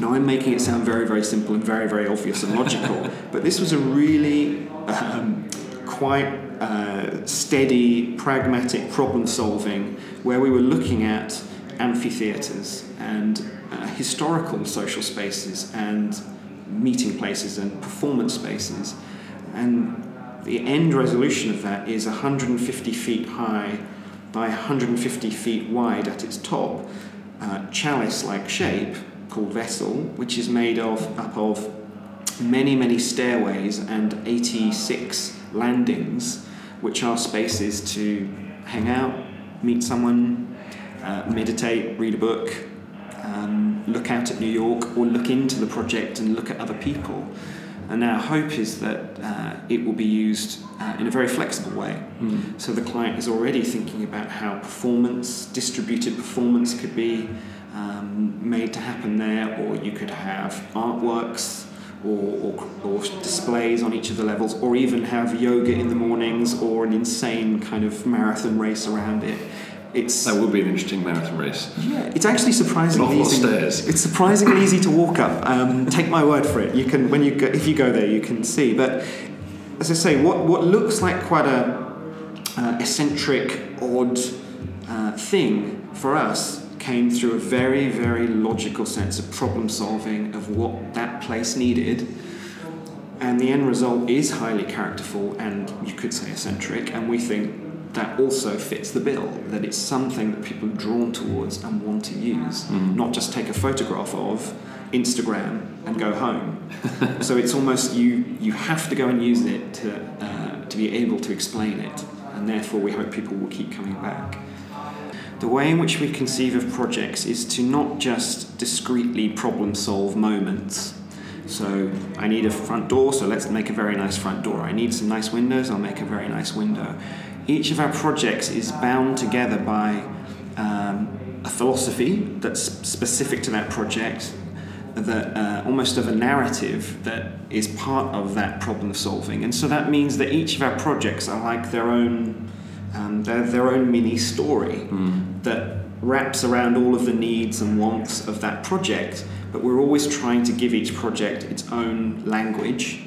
Now, I'm making it sound very, very simple and very, very obvious and logical, but this was a really um, quite uh, steady, pragmatic problem solving where we were looking at amphitheatres and uh, historical social spaces and meeting places and performance spaces. And the end resolution of that is 150 feet high by 150 feet wide at its top, uh, chalice-like shape called vessel, which is made of up of many many stairways and 86 landings, which are spaces to hang out, meet someone, uh, meditate, read a book, um, look out at New York, or look into the project and look at other people. And our hope is that uh, it will be used uh, in a very flexible way. Mm. So the client is already thinking about how performance, distributed performance, could be um, made to happen there, or you could have artworks or, or, or, displays on each of the levels, or even have yoga in the mornings or an insane kind of marathon race around it. It's that would be an interesting marathon race. Yeah, it's actually surprisingly easy. Stairs. It's surprisingly easy to walk up. Um, take my word for it. You can when you go, if you go there, you can see. But as I say, what what looks like quite a uh, eccentric, odd uh, thing for us came through a very very logical sense of problem solving of what that place needed. And the end result is highly characterful and you could say eccentric, and we think that also fits the bill, that it's something that people are drawn towards and want to use, mm. not just take a photograph of, Instagram, and go home. so it's almost you, you have to go and use it to, uh, to be able to explain it, and therefore we hope people will keep coming back. The way in which we conceive of projects is to not just discreetly problem solve moments. So I need a front door, so let's make a very nice front door. I need some nice windows, I'll make a very nice window each of our projects is bound together by um, a philosophy that's specific to that project, that uh, almost of a narrative that is part of that problem solving. And so that means that each of our projects are like their own, um, their, their own mini story mm. That wraps around all of the needs and wants of that project. But we're always trying to give each project its own language.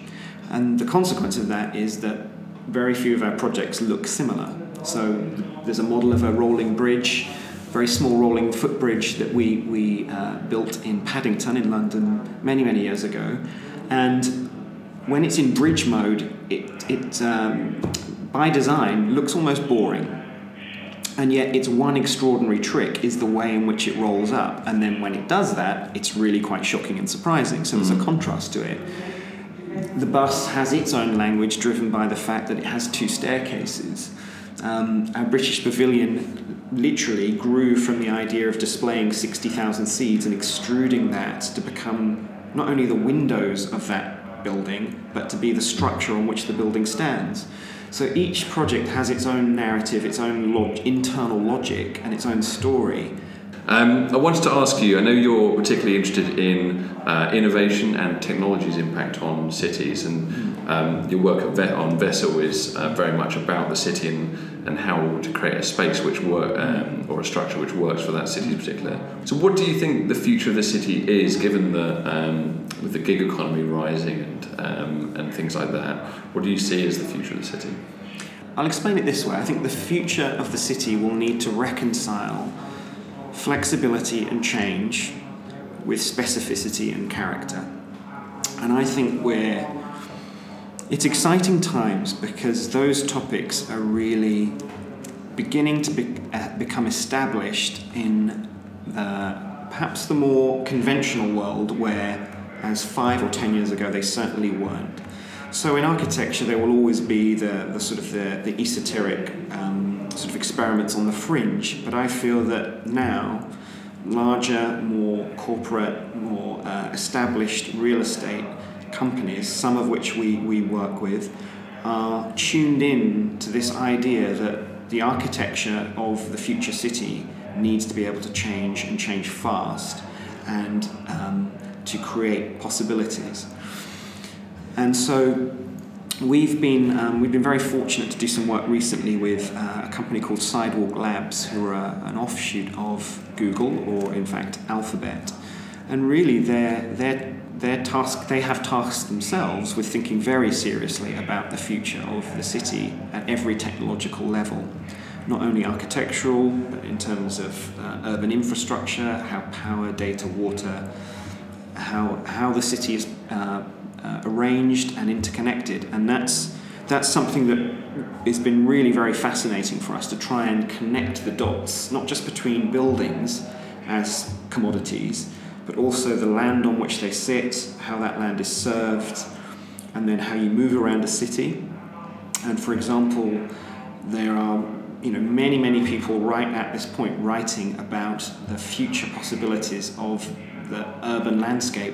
And the consequence of that is that very few of our projects look similar. So there's a model of a rolling bridge, very small rolling footbridge that we, we uh, built in Paddington in London many, many years ago. And when it's in bridge mode, it, it um, by design looks almost boring. And yet, its one extraordinary trick is the way in which it rolls up. And then, when it does that, it's really quite shocking and surprising. So, there's a mm. contrast to it the bus has its own language driven by the fact that it has two staircases. Um, our British pavilion literally grew from the idea of displaying 60,000 seeds and extruding that to become not only the windows of that building, but to be the structure on which the building stands. So each project has its own narrative, its own log- internal logic, and its own story. Um, I wanted to ask you. I know you're particularly interested in uh, innovation and technology's impact on cities, and um, your work Vet on Vessel is uh, very much about the city and, and how to create a space which work um, or a structure which works for that city in particular. So, what do you think the future of the city is, given the um, with the gig economy rising and um, and things like that? What do you see as the future of the city? I'll explain it this way. I think the future of the city will need to reconcile flexibility and change with specificity and character. And I think we're it's exciting times because those topics are really beginning to be, uh, become established in the perhaps the more conventional world where as five or ten years ago they certainly weren't. So in architecture there will always be the, the sort of the, the esoteric um, sort of experiments on the fringe, but I feel that now larger, more corporate, more uh, established real estate companies, some of which we, we work with, are tuned in to this idea that the architecture of the future city needs to be able to change and change fast and um, to create possibilities. And so we've been, um, we've been very fortunate to do some work recently with uh, a company called Sidewalk Labs, who are an offshoot of Google, or in fact Alphabet. And really, their, their, their task, they have tasks themselves with thinking very seriously about the future of the city at every technological level. Not only architectural, but in terms of uh, urban infrastructure, how power, data, water, how, how the city is uh, uh, arranged and interconnected. And that's, that's something that has been really very fascinating for us to try and connect the dots, not just between buildings as commodities, but also the land on which they sit, how that land is served, and then how you move around a city. And for example, there are you know many many people right at this point writing about the future possibilities of the urban landscape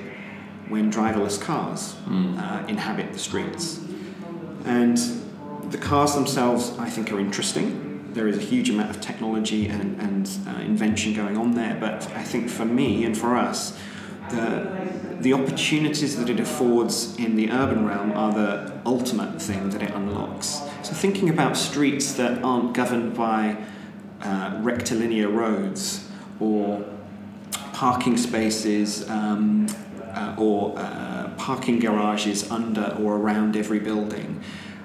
when driverless cars mm. uh, inhabit the streets. And the cars themselves, I think, are interesting. There is a huge amount of technology and, and uh, invention going on there, but I think for me and for us, the, the opportunities that it affords in the urban realm are the ultimate thing that it unlocks. So, thinking about streets that aren't governed by uh, rectilinear roads or parking spaces um, uh, or uh, parking garages under or around every building,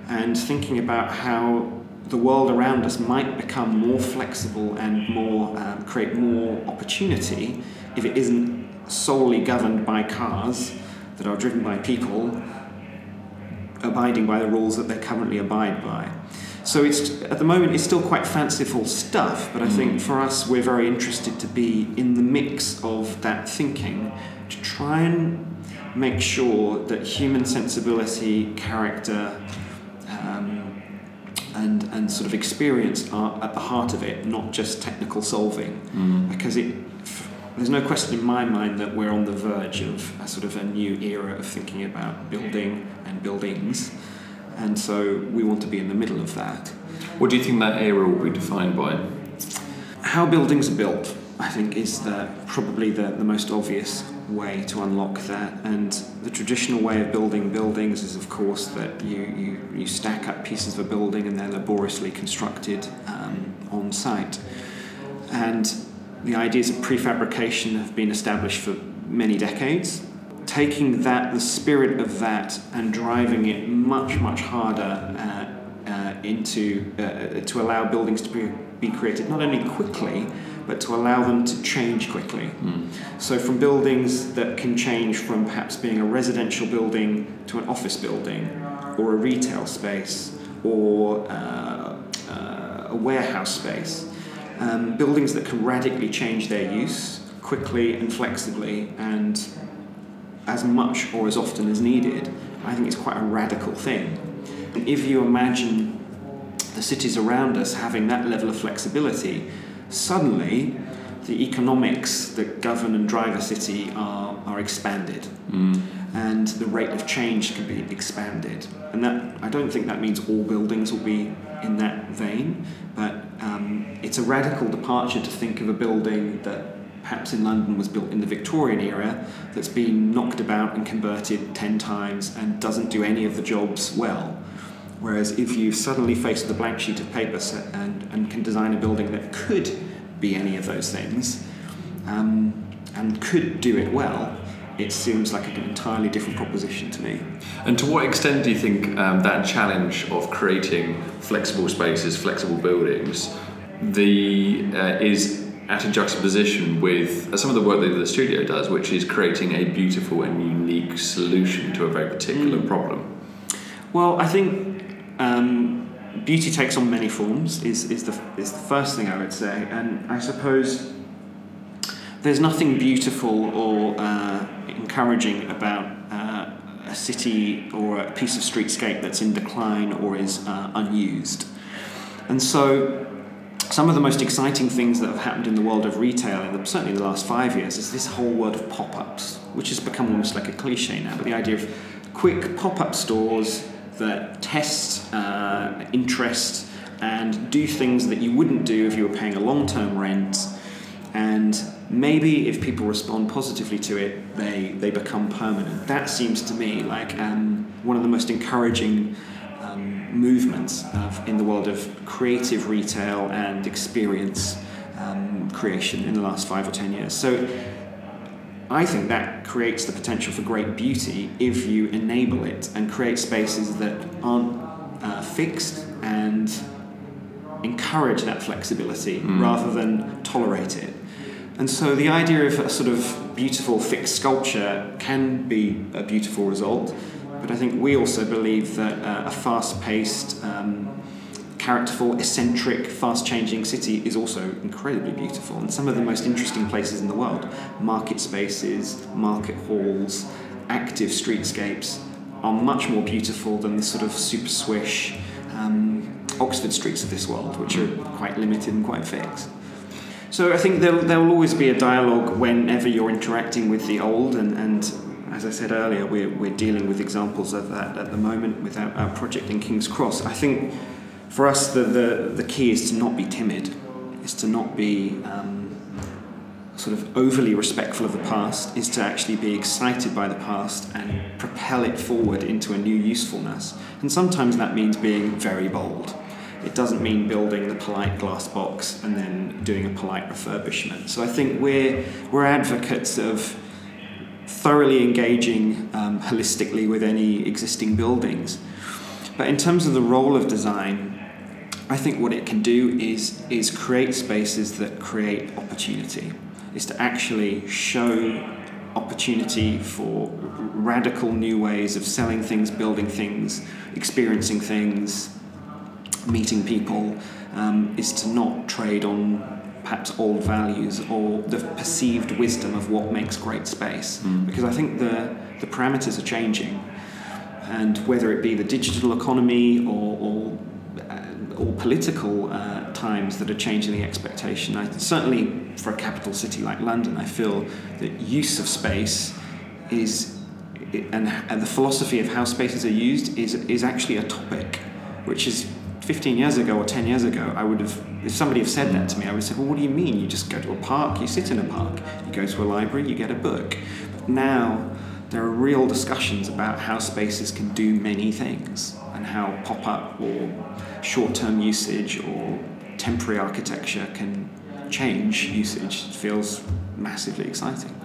and thinking about how the world around us might become more flexible and more um, create more opportunity if it isn't solely governed by cars that are driven by people abiding by the rules that they currently abide by. So it's at the moment it's still quite fanciful stuff, but I think mm. for us we're very interested to be in the mix of that thinking to try and make sure that human sensibility, character, um, and and sort of experience are at the heart of it, not just technical solving, mm. because it. There's no question in my mind that we're on the verge of a sort of a new era of thinking about building and buildings, and so we want to be in the middle of that. What do you think that era will be defined by? How buildings are built, I think, is the, probably the, the most obvious way to unlock that. And the traditional way of building buildings is, of course, that you, you, you stack up pieces of a building and they're laboriously constructed um, on site. And the ideas of prefabrication have been established for many decades. Taking that, the spirit of that, and driving it much, much harder uh, uh, into uh, to allow buildings to be, be created not only quickly but to allow them to change quickly. Mm. So, from buildings that can change from perhaps being a residential building to an office building, or a retail space, or uh, uh, a warehouse space, um, buildings that can radically change their use quickly and flexibly and as much or as often as needed, I think it's quite a radical thing. And if you imagine the cities around us having that level of flexibility, suddenly the economics that govern and drive a city are, are expanded. Mm. And the rate of change can be expanded. And that I don't think that means all buildings will be in that vein, but um, it's a radical departure to think of a building that perhaps in London was built in the Victorian era that's been knocked about and converted 10 times and doesn't do any of the jobs well. Whereas if you suddenly face with a blank sheet of paper and, and can design a building that could be any of those things um, and could do it well, it seems like an entirely different proposition to me. And to what extent do you think um, that challenge of creating flexible spaces, flexible buildings, the uh, is at a juxtaposition with uh, some of the work that the studio does, which is creating a beautiful and unique solution to a very particular mm. problem? Well, I think um, beauty takes on many forms. Is is the is the first thing I would say, and I suppose there's nothing beautiful or uh, encouraging about uh, a city or a piece of streetscape that's in decline or is uh, unused. And so, some of the most exciting things that have happened in the world of retail, in the, certainly in the last five years, is this whole world of pop ups, which has become almost like a cliche now. But the idea of quick pop up stores that test uh, interest and do things that you wouldn't do if you were paying a long term rent and maybe if people respond positively to it, they, they become permanent. That seems to me like um, one of the most encouraging um, movements of, in the world of creative retail and experience um, creation in the last five or ten years. So I think that creates the potential for great beauty if you enable it and create spaces that aren't uh, fixed and encourage that flexibility mm. rather than tolerate it. And so the idea of a sort of beautiful fixed sculpture can be a beautiful result, but I think we also believe that uh, a fast paced, um, characterful, eccentric, fast changing city is also incredibly beautiful. And some of the most interesting places in the world market spaces, market halls, active streetscapes are much more beautiful than the sort of super swish um, Oxford streets of this world, which are quite limited and quite fixed. So I think there, there will always be a dialogue whenever you're interacting with the old, and, and as I said earlier, we're, we're dealing with examples of that at the moment with our, our project in King's Cross. I think for us, the, the, the key is to not be timid, is to not be um, sort of overly respectful of the past, is to actually be excited by the past and propel it forward into a new usefulness. And sometimes that means being very bold it doesn't mean building the polite glass box and then doing a polite refurbishment. So I think we're, we're advocates of thoroughly engaging um, holistically with any existing buildings. But in terms of the role of design, I think what it can do is, is create spaces that create opportunity, is to actually show opportunity for radical new ways of selling things, building things, experiencing things, meeting people um, is to not trade on perhaps old values or the perceived wisdom of what makes great space. Mm. Because I think the, the parameters are changing. And whether it be the digital economy or, or, or political uh, times that are changing the expectation, I, certainly for a capital city like London, I feel that use of space is, and, and the philosophy of how spaces are used is, is actually a topic which is 15 years ago or 10 years ago, I would have, if somebody had said that to me, I would have said, well, what do you mean? You just go to a park, you sit in a park, you go to a library, you get a book. But now, there are real discussions about how spaces can do many things and how pop up or short term usage or temporary architecture can change usage. It feels massively exciting.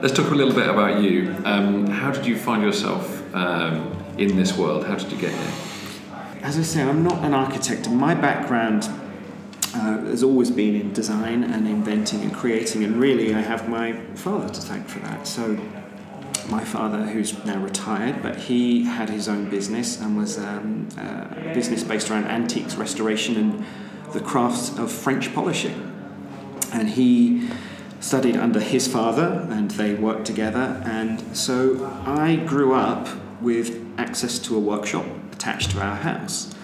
Let's talk a little bit about you. Um, how did you find yourself um, in this world? How did you get here? as I say, I'm not an architect. My background uh, has always been in design and inventing and creating, and really, I have my father to thank for that. So, my father, who's now retired, but he had his own business and was um, a business based around antiques restoration and the crafts of French polishing. And he studied under his father, and they worked together. And so I grew up with access to a workshop attached to our house.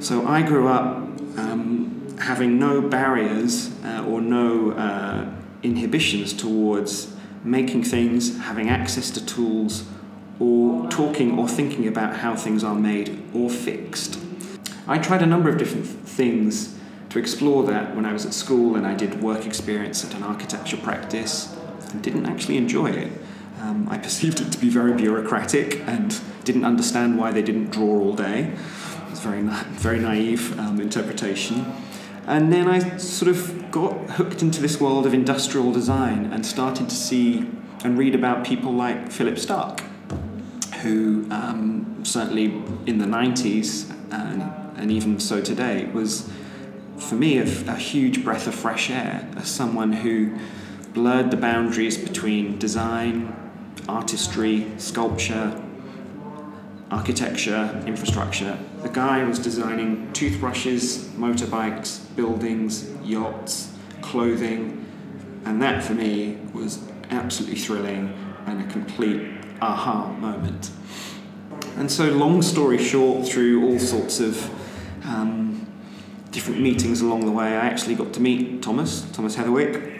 So I grew up um, having no barriers uh, or no uh, inhibitions towards making things, having access to tools, or talking or thinking about how things are made or fixed. I tried a number of different things to explore that when I was at school and I did work experience at an architecture practice and didn't actually enjoy it. Um, I perceived it to be very bureaucratic and didn't understand why they didn't draw all day. It was very, na- very naive um, interpretation. And then I sort of got hooked into this world of industrial design and started to see and read about people like Philippe Starck, who um, certainly in the 90s and, and even so today was, for me, a, a huge breath of fresh air as someone who blurred the boundaries between design, artistry, sculpture, architecture, infrastructure. The guy was designing toothbrushes, motorbikes, buildings, yachts, clothing, and that for me was absolutely thrilling and a complete aha moment. And so, long story short, through all sorts of um, different meetings along the way, I actually got to meet Thomas, Thomas Heatherwick,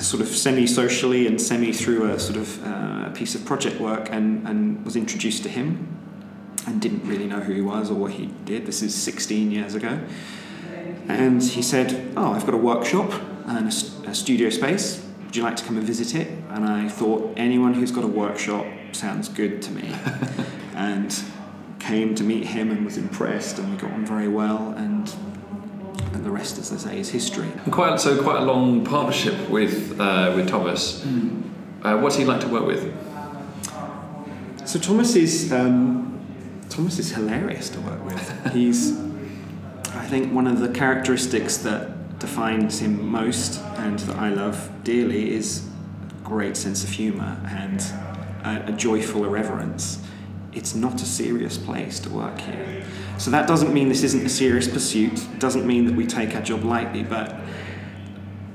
sort of semi-socially and semi through a sort of uh, piece of project work, and, and was introduced to him, and didn't really know who he was or what he did. This is 16 years ago, and he said, "Oh, I've got a workshop and a, a studio space. Would you like to come and visit it?" And I thought, anyone who's got a workshop sounds good to me, and came to meet him and was impressed, and we got on very well, and the rest, as they say, is history. And quite so, quite a long partnership with uh, with Thomas. Uh, what's he like to work with? So Thomas is um, Thomas is hilarious to work with. He's, I think, one of the characteristics that defines him most and that I love dearly is a great sense of humour and a, a joyful irreverence. It's not a serious place to work here. So that doesn't mean this isn't a serious pursuit. It doesn't mean that we take our job lightly, but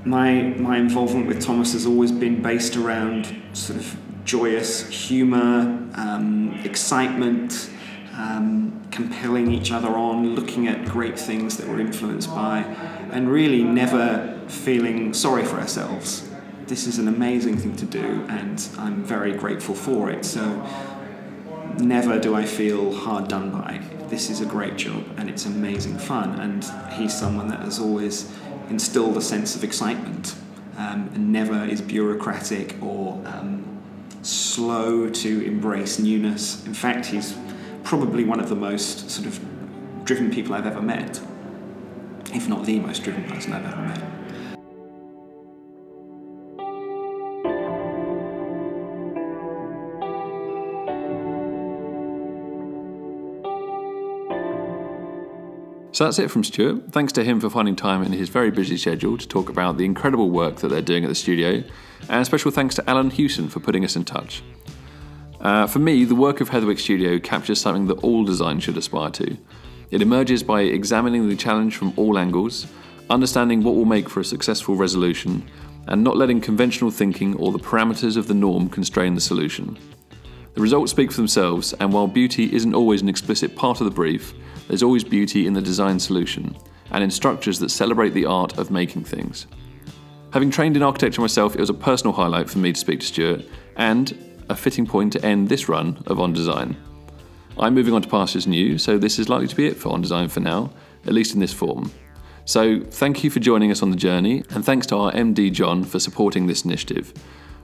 my my involvement with Thomas has always been based around sort of joyous humour, um, excitement, um, compelling each other on, looking at great things that we're influenced by, and really never feeling sorry for ourselves. This is an amazing thing to do, and I'm very grateful for it. So never do I feel hard done by. This is a great job and it's amazing fun. And he's someone that has always instilled a sense of excitement um, and never is bureaucratic or um, slow to embrace newness. In fact, he's probably one of the most sort of driven people I've ever met, if not the most driven person I've ever met. So that's it from Stuart. Thanks to him for finding time in his very busy schedule to talk about the incredible work that they're doing at the studio, and special thanks to Alan Hewson for putting us in touch. Uh, for me, the work of Heatherwick Studio captures something that all design should aspire to. It emerges by examining the challenge from all angles, understanding what will make for a successful resolution, and not letting conventional thinking or the parameters of the norm constrain the solution. The results speak for themselves, and while beauty isn't always an explicit part of the brief, there's always beauty in the design solution and in structures that celebrate the art of making things. Having trained in architecture myself, it was a personal highlight for me to speak to Stuart and a fitting point to end this run of On Design. I'm moving on to pastures new, so this is likely to be it for On Design for now, at least in this form. So thank you for joining us on the journey, and thanks to our MD John for supporting this initiative.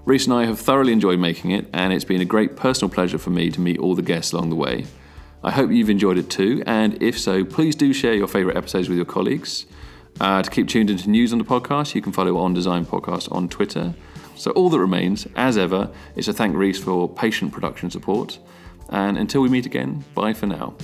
Reese and I have thoroughly enjoyed making it, and it's been a great personal pleasure for me to meet all the guests along the way. I hope you've enjoyed it too, and if so, please do share your favourite episodes with your colleagues. Uh, to keep tuned into news on the podcast, you can follow On Design Podcast on Twitter. So all that remains, as ever, is to thank Reese for patient production support. And until we meet again, bye for now.